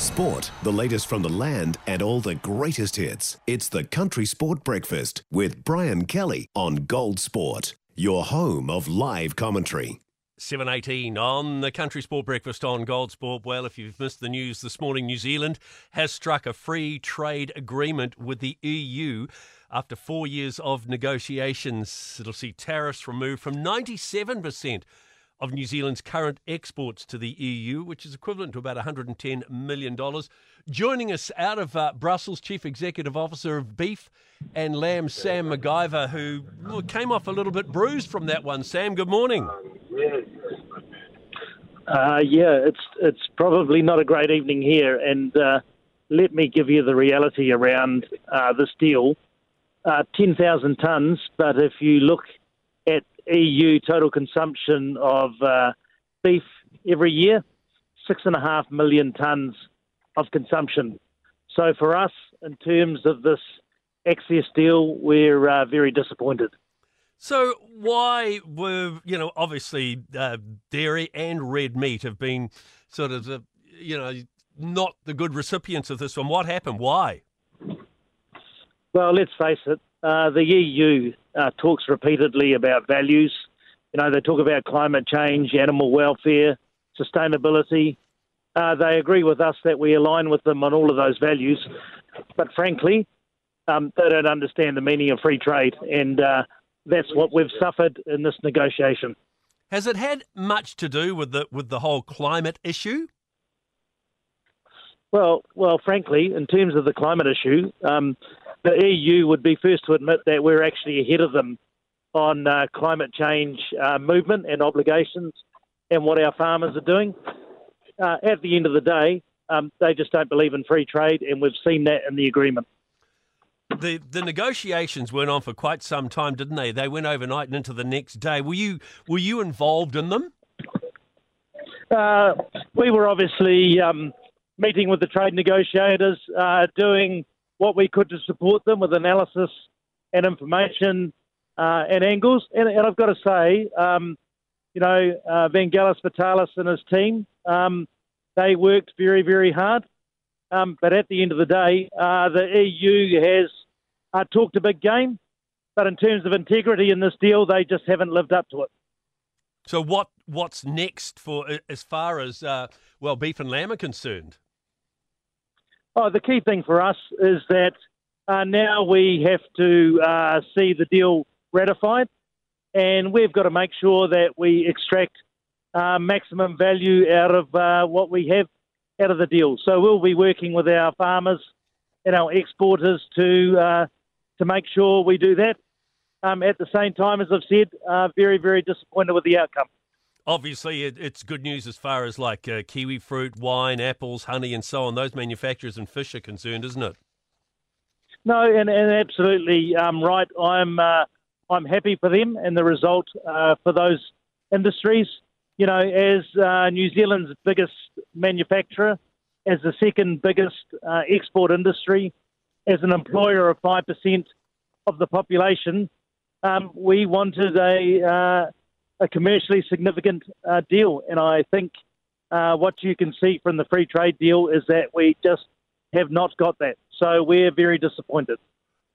Sport, the latest from the land, and all the greatest hits. It's the Country Sport Breakfast with Brian Kelly on Gold Sport, your home of live commentary. 718 on the Country Sport Breakfast on Gold Sport. Well, if you've missed the news this morning, New Zealand has struck a free trade agreement with the EU after four years of negotiations. It'll see tariffs removed from 97% of New Zealand's current exports to the EU, which is equivalent to about $110 million. Joining us out of uh, Brussels, Chief Executive Officer of Beef and Lamb, Sam McIvor, who came off a little bit bruised from that one. Sam, good morning. Uh, yeah, it's it's probably not a great evening here, and uh, let me give you the reality around uh, this deal. Uh, 10,000 tonnes, but if you look at EU total consumption of uh, beef every year, six and a half million tonnes of consumption. So for us, in terms of this access deal, we're uh, very disappointed. So why were you know obviously uh, dairy and red meat have been sort of the, you know not the good recipients of this one? What happened? Why? Well, let's face it. Uh, the EU uh, talks repeatedly about values. You know, they talk about climate change, animal welfare, sustainability. Uh, they agree with us that we align with them on all of those values, but frankly, um, they don't understand the meaning of free trade, and uh, that's what we've suffered in this negotiation. Has it had much to do with the with the whole climate issue? Well, well, frankly, in terms of the climate issue, um, the EU would be first to admit that we're actually ahead of them on uh, climate change uh, movement and obligations and what our farmers are doing. Uh, at the end of the day, um, they just don't believe in free trade, and we've seen that in the agreement. The the negotiations went on for quite some time, didn't they? They went overnight and into the next day. Were you were you involved in them? Uh, we were obviously um, meeting with the trade negotiators, uh, doing what we could to support them with analysis and information uh, and angles. And, and, I've got to say, um, you know, uh, Vangelis Vitalis and his team, um, they worked very, very hard. Um, but at the end of the day, uh, the EU has uh, talked a big game, but in terms of integrity in this deal, they just haven't lived up to it. So what what's next for as far as uh, well beef and lamb are concerned? Oh, the key thing for us is that uh, now we have to uh, see the deal ratified, and we've got to make sure that we extract uh, maximum value out of uh, what we have out of the deal. So we'll be working with our farmers and our exporters to uh, to make sure we do that. Um, at the same time, as I've said, uh, very very disappointed with the outcome obviously it, it's good news as far as like uh, kiwi fruit, wine, apples, honey, and so on. Those manufacturers and fish are concerned, isn't it? No, and, and absolutely um, right. I'm uh, I'm happy for them and the result uh, for those industries. You know, as uh, New Zealand's biggest manufacturer, as the second biggest uh, export industry, as an employer of five percent of the population, um, we wanted a uh, a commercially significant uh, deal. And I think uh, what you can see from the free trade deal is that we just have not got that. So we're very disappointed.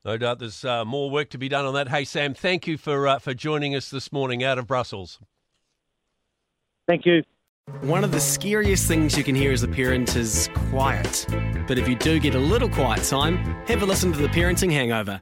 No doubt there's uh, more work to be done on that. Hey, Sam, thank you for, uh, for joining us this morning out of Brussels. Thank you. One of the scariest things you can hear as a parent is quiet. But if you do get a little quiet time, have a listen to The Parenting Hangover.